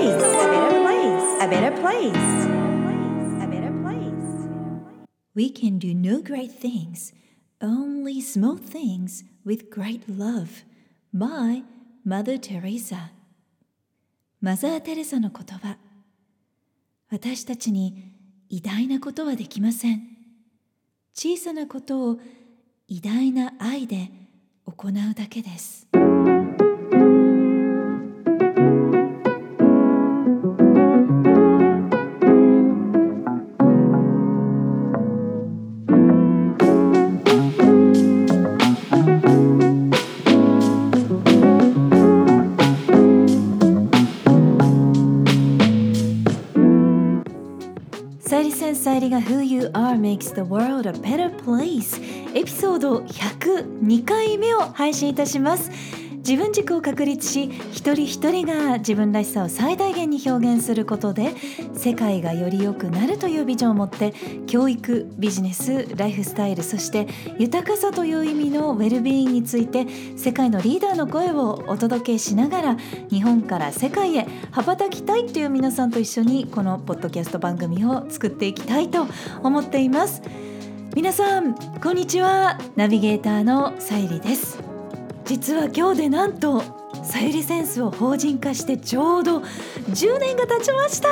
place. A better place. A better place. A better place. We can do no great things, only small things with great love. By Mother Teresa. マザー・テレサの言葉。私たちに偉大なことはできません。小さなことを偉大な愛で行うだけです。配信いたします。自分軸を確立し一人一人が自分らしさを最大限に表現することで世界がより良くなるというビジョンを持って教育ビジネスライフスタイルそして豊かさという意味のウェルビーイングについて世界のリーダーの声をお届けしながら日本から世界へ羽ばたきたいという皆さんと一緒にこのポッドキャスト番組を作っていきたいと思っています。皆さんこんにちは。ナビゲーターのさゆりです。実は今日でなんとさゆりセンスを法人化してちょうど10年が経ちました。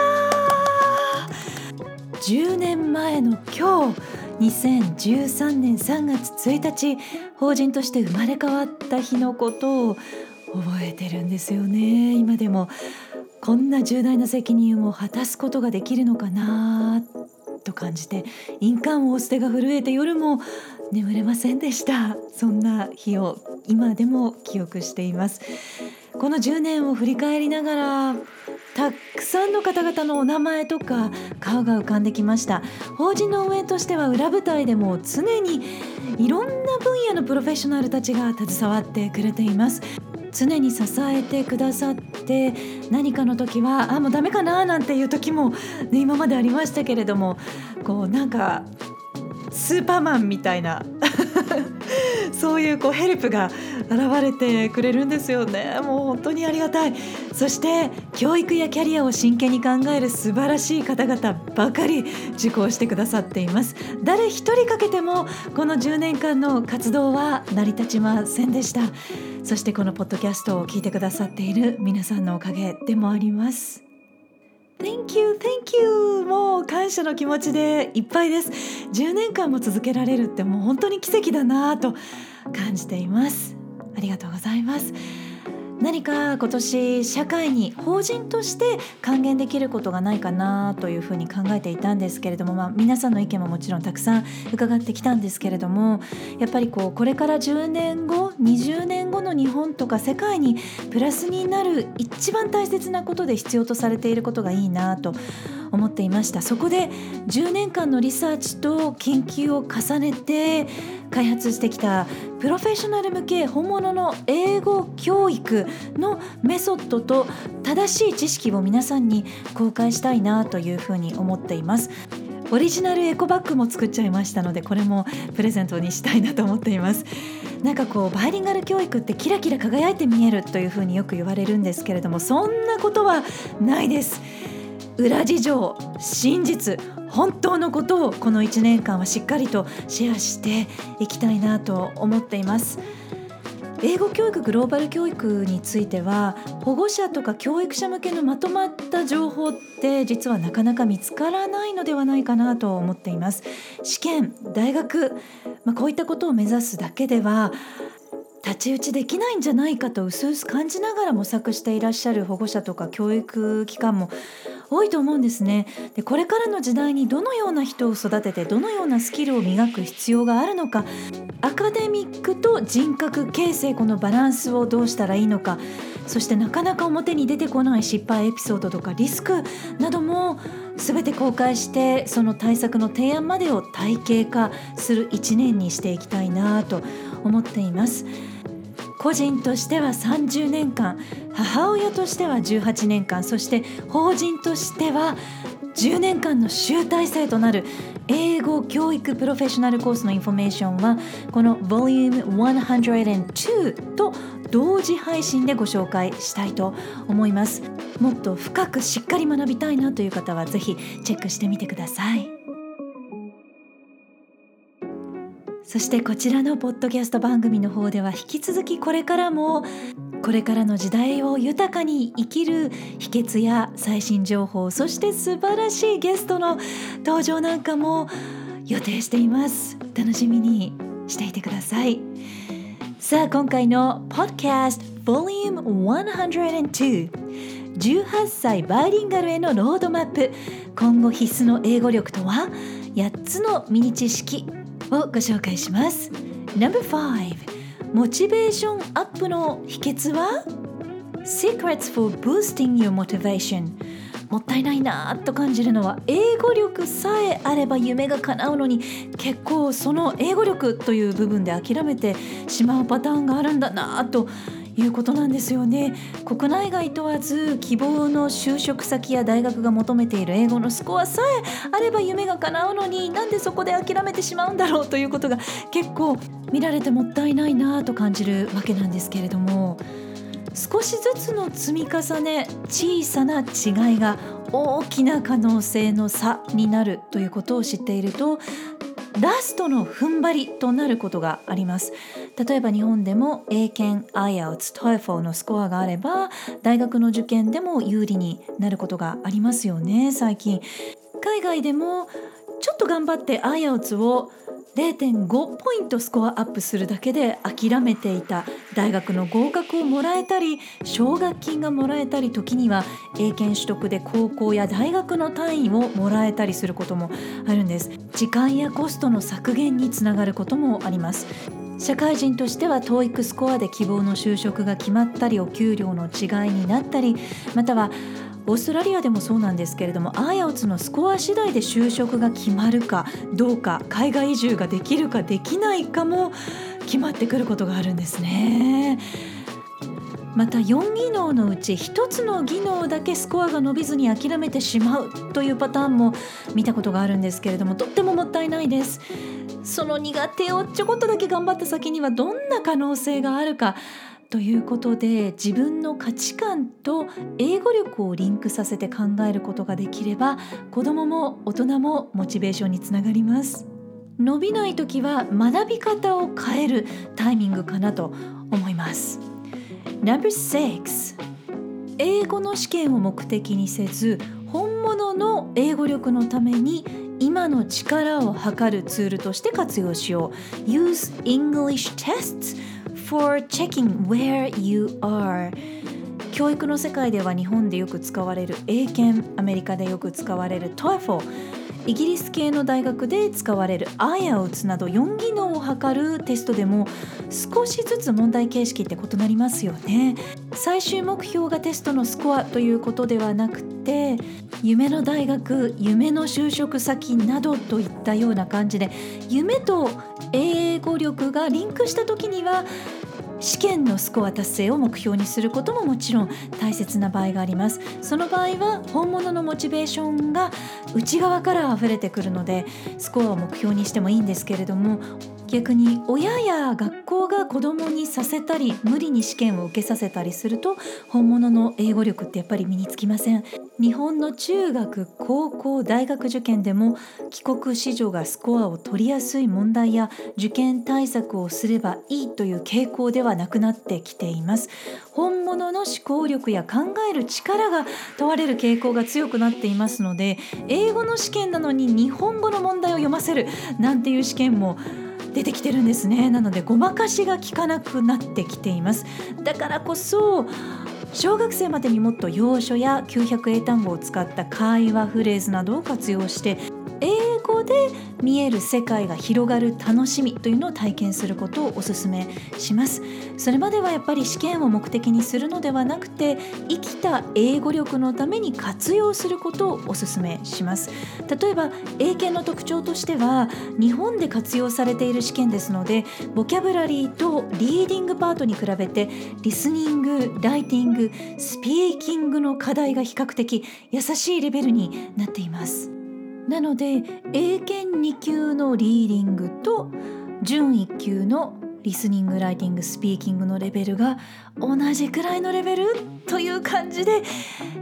10年前の今日2013年3月1日法人として生まれ変わった日のことを覚えてるんですよね。今でもこんな重大な責任を果たすことができるのかなと感じて印鑑を押す手が震えて夜も眠れませんでした。そんな日を今でも記憶しています。この10年を振り返りながらたくさんの方々のお名前とか顔が浮かんできました。法人の運営としては裏舞台でも常にいろんな分野のプロフェッショナルたちが携わってくれています。常に支えてくださって何かの時はあもうダメかななんていう時も、ね、今までありましたけれどもこうなんかスーパーマンみたいな。そういうこうヘルプが現れてくれるんですよね。もう本当にありがたい。そして教育やキャリアを真剣に考える素晴らしい方々ばかり受講してくださっています。誰一人かけてもこの10年間の活動は成り立ちませんでした。そしてこのポッドキャストを聞いてくださっている皆さんのおかげでもあります。Thank you, thank you. もう感謝の気持ちでいっぱいです。10年間も続けられるってもう本当に奇跡だなと感じています。ありがとうございます。何か今年社会に法人として還元できることがないかなというふうに考えていたんですけれども、まあ、皆さんの意見ももちろんたくさん伺ってきたんですけれどもやっぱりこうこれから10年後20年後の日本とか世界にプラスになる一番大切なことで必要とされていることがいいなと思っていました。そこで10年間のリサーチと研究を重ねて開発してきたプロフェッショナル向け本物の英語教育のメソッドと正しい知識を皆さんに公開したいなというふうに思っています。オリジナルエコバッグも作っちゃいましたのでこれもプレゼントにしたいなと思っていますなんかこうバイリンガル教育ってキラキラ輝いて見えるというふうによく言われるんですけれどもそんなことはないです裏事情真実本当のことをこの1年間はしっかりとシェアしていきたいなと思っています。英語教育グローバル教育については保護者とか教育者向けのまとまった情報って実はなかなか見つからないのではないかなと思っています。試験大学、まあ、こういったことを目指すだけでは太刀打ちできないんじゃないかとうすうす感じながら模索していらっしゃる保護者とか教育機関も多いと思うんですね。でこれからの時代にどのような人を育ててどのようなスキルを磨く必要があるのか。アカデミックと人格形成このバランスをどうしたらいいのか。そしてなかなか表に出てこない失敗エピソードとかリスクなども全て公開してその対策の提案までを体系化する1年にしていきたいなと思っています。個人としては30年間母親としては18年間そして法人としては10年間の集大成となる英語教育プロフェッショナルコースのインフォメーションはこの Vol.102 と同時配信でご紹介したいと思いますもっと深くしっかり学びたいなという方はぜひチェックしてみてくださいそしてこちらのポッドキャスト番組の方では引き続きこれからもこれからの時代を豊かに生きる秘訣や最新情報そして素晴らしいゲストの登場なんかも予定しています。楽しみにしていてください。さあ今回の Podcast Volume 102 18歳バイリンガルへのロードマップ。今後必須の英語力とは？8つのミニ知識。をご紹介します。No.5 モチベーションアップの秘訣は？Secrets for boosting your motivation. もったいないなと感じるのは英語力さえあれば夢が叶うのに結構その英語力という部分で諦めてしまうパターンがあるんだなということなんですよね。国内外問わず希望の就職先や大学が求めている英語のスコアさえあれば夢が叶うのになんでそこで諦めてしまうんだろうということが結構見られてもったいないなと感じるわけなんですけれども少しずつの積み重ね小さな違いが大きな可能性の差になるということを知っているとラストの踏ん張りとなることがあります。例えば日本でも英検 IELTS TOEFL のスコアがあれば大学の受験でも有利になることがありますよね最近。海外でもちょっと頑張って IELTS を0.5ポイントスコアアップするだけで諦めていた大学の合格をもらえたり奨学金がもらえたり時には英検取得で高校や大学の単位をもらえたりすることもあるんです。時間やコストの削減につながることもあります。社会人としては TOEIC スコアで希望の就職が決まったりお給料の違いになったりまたはオーストラリアでもそうなんですけれども IELTS のスコア次第で就職が決まるかどうか海外移住ができるかできないかも決まってくることがあるんですね。また4技能のうち1つの技能だけスコアが伸びずに諦めてしまうというパターンも見たことがあるんですけれどもとってももったいないです。その苦手をちょこっとだけ頑張った先にはどんな可能性があるかということで自分の価値観と英語力をリンクさせて考えることができれば子どもも大人もモチベーションにつながります。伸びない時は学び方を変えるタイミングかなと思います。No.6 英語の試験を目的にせず本物の英語力のために今の力を測るツールとして活用しよう。Use English Tests for checking where you are. 教育の世界では日本でよく使われる英検アメリカでよく使われる TOEFL イギリス系の大学で使われる IELTS など4技能を測るテストでも少しずつ問題形式って異なりますよね。最終目標がテストのスコアということではなくて夢の大学夢の就職先などといったような感じで夢と英語力がリンクした時には試験のスコア達成を目標にすることももちろん大切な場合があります。その場合は本物のモチベーションが内側から溢れてくるのでスコアを目標にしてもいいんですけれども逆に親や学校が子どもにさせたり無理に試験を受けさせたりすると本物の英語力ってやっぱり身につきません。日本の中学高校大学受験でも帰国子女がスコアを取りやすい問題や受験対策をすればいいという傾向でははなくなってきています。本物の思考力や考える力が問われる傾向が強くなっていますので英語の試験なのに日本語の問題を読ませるなんていう試験も出てきてるんですね。なのでごまかしが効かなくなってきています。だからこそ小学生までにもっと要所や900英単語を使った会話フレーズなどを活用して英語で見える世界が広がる楽しみというのを体験することをお勧めします。それまではやっぱり試験を目的にするのではなくて生きた英語力のために活用することをお勧めします。例えば英検の特徴としては日本で活用されている試験ですのでボキャブラリーとリーディングパートに比べてリスニングライティングスピーキングの課題が比較的優しいレベルになっています。なので英検2級のリーディングと準1級のリスニングライティングスピーキングのレベルが同じくらいのレベルという感じで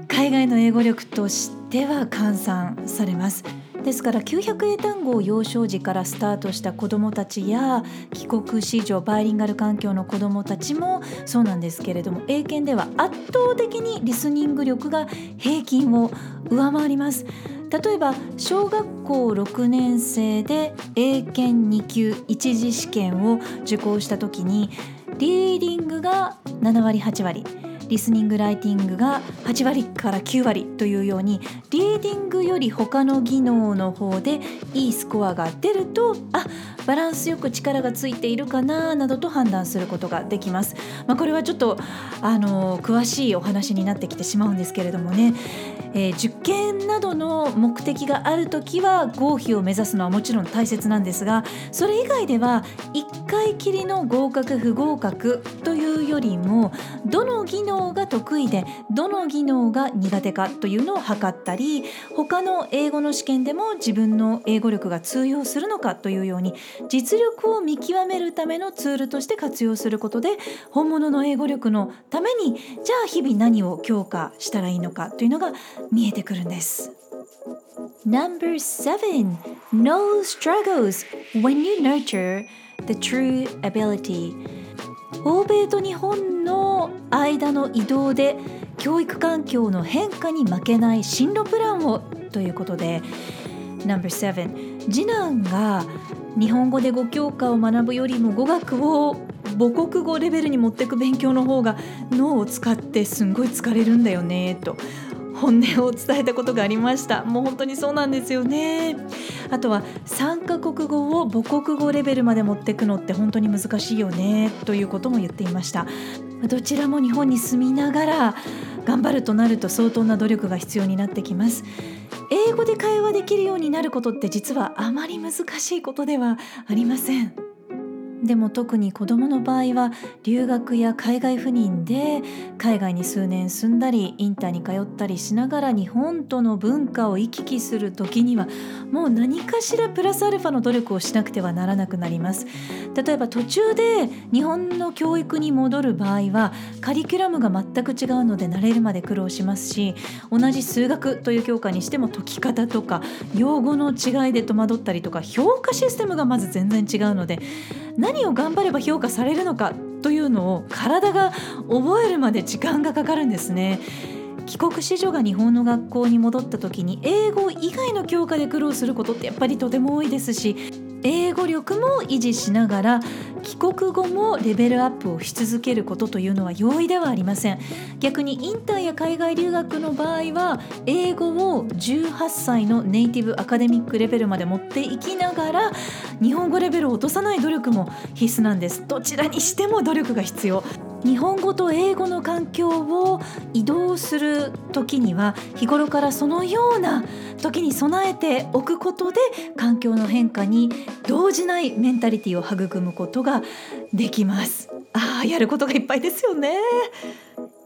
海外の英語力としては換算されますですから900英単語を幼少時からスタートした子どもたちや帰国子女バイリンガル環境の子どもたちもそうなんですけれども英検では圧倒的にリスニング力が平均を上回ります。例えば小学校6年生で英検2級一次試験を受講した時にリーディングが7割8割。リスニングライティングが8割から9割というようにリーディングより他の技能の方でいいスコアが出るとあバランスよく力がついているかななどと判断することができます。まあ、これはちょっとあの詳しいお話になってきてしまうんですけれどもねえー、受験などの目的がある時は合否を目指すのはもちろん大切なんですがそれ以外では1回きりの合格不合格というよりもどの技能が得意でどの技能が苦手かというのを測ったり他の英語の試験でも自分の英語力が通用するのかというように実力を見極めるためのツールとして活用することで本物の英語力のためにじゃあ日々何を強化したらいいのかというのが見えてくるんです。Number 7 No struggles when you nurture the true ability 欧米と日本の間の移動で教育環境の変化に負けない進路プランをということで No.7 次男が日本語で語教科を学ぶよりも語学を母国語レベルに持っていく勉強の方が脳を使ってすんごい疲れるんだよねと。本音を伝えたことがありました。もう本当にそうなんですよね。あとは3カ国語を母国語レベルまで持っていくのって本当に難しいよね。ということも言っていました。どちらも日本に住みながら頑張るとなると相当な努力が必要になってきます。英語で会話できるようになることって実はあまり難しいことではありません。でも特に子どもの場合は留学や海外赴任で海外に数年住んだりインターに通ったりしながら日本との文化を行き来する時にはもう何かしらプラスアルファの努力をしなくてはならなくなります。例えば途中で日本の教育に戻る場合はカリキュラムが全く違うので慣れるまで苦労しますし同じ数学という教科にしても解き方とか用語の違いで戸惑ったりとか評価システムがまず全然違うので何を頑張れば評価されるのかというのを体が覚えるまで時間がかかるんですね。帰国子女が日本の学校に戻った時に英語以外の教科で苦労することってやっぱりとても多いですし英語力も維持しながら帰国後もレベルアップをし続けることというのは容易ではありません。逆にインターや海外留学の場合は英語を18歳のネイティブアカデミックレベルまで持っていきながら日本語レベルを落とさない努力も必須なんです。どちらにしても努力が必要。日本語と英語の環境を移動する時には日頃からそのような時に備えておくことで環境の変化に動じないメンタリティを育むことができますああやることがいっぱいですよね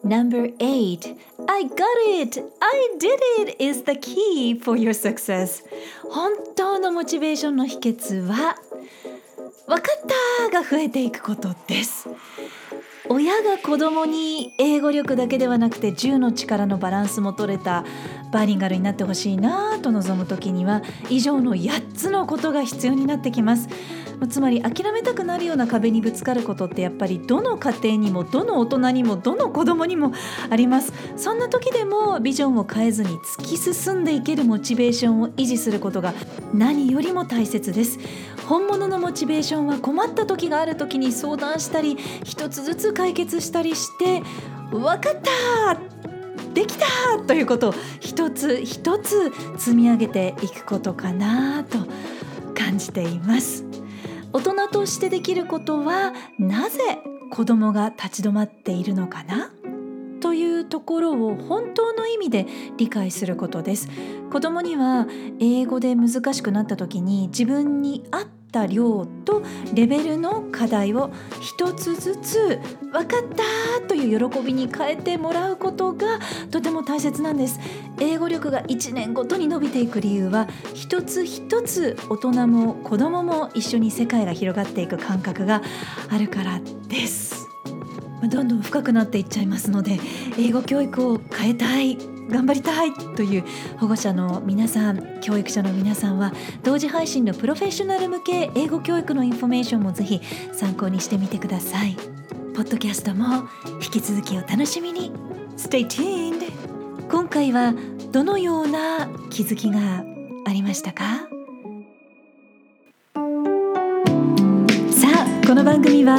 Number 8 I got it! I did it! is the key for your success 本当のモチベーションの秘訣は分かったが増えていくことです親が子供に英語力だけではなくて銃の力のバランスも取れたバイリンガルになってほしいなと望む時には以上の8つのことが必要になってきます。つまり諦めたくなるような壁にぶつかることってやっぱりどの家庭にもどの大人にもどの子供にもあります。そんな時でもビジョンを変えずに突き進んでいけるモチベーションを維持することが何よりも大切です。本物のモチベーションは困った時がある時に相談したり一つずつ解決したりして分かったできたということを一つ一つ積み上げていくことかなと感じています。大人としてできることはなぜ子供が立ち止まっているのかな？というところを本当の意味で理解することです子供には英語で難しくなった時に自分に合った量とレベルの課題を一つずつ「分かった!」という喜びに変えてもらうことがとても大切なんです英語力が1年ごとに伸びていく理由は一つ一つ大人も子供も一緒に世界が広がっていく感覚があるからですどんどん深くなっていっちゃいますので英語教育を変えたい頑張りたいという保護者の皆さん教育者の皆さんは同時配信のプロフェッショナル向け英語教育のインフォメーションもぜひ参考にしてみてください。ポッドキャストも引き続きお楽しみに。Stay tuned 今回はどのような気づきがありましたか？さあこの番組は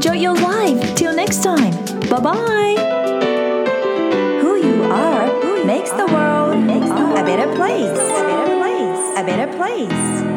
Enjoy your life. Till next time. Bye bye. Who you are makes the world a better place. A better place. A better place.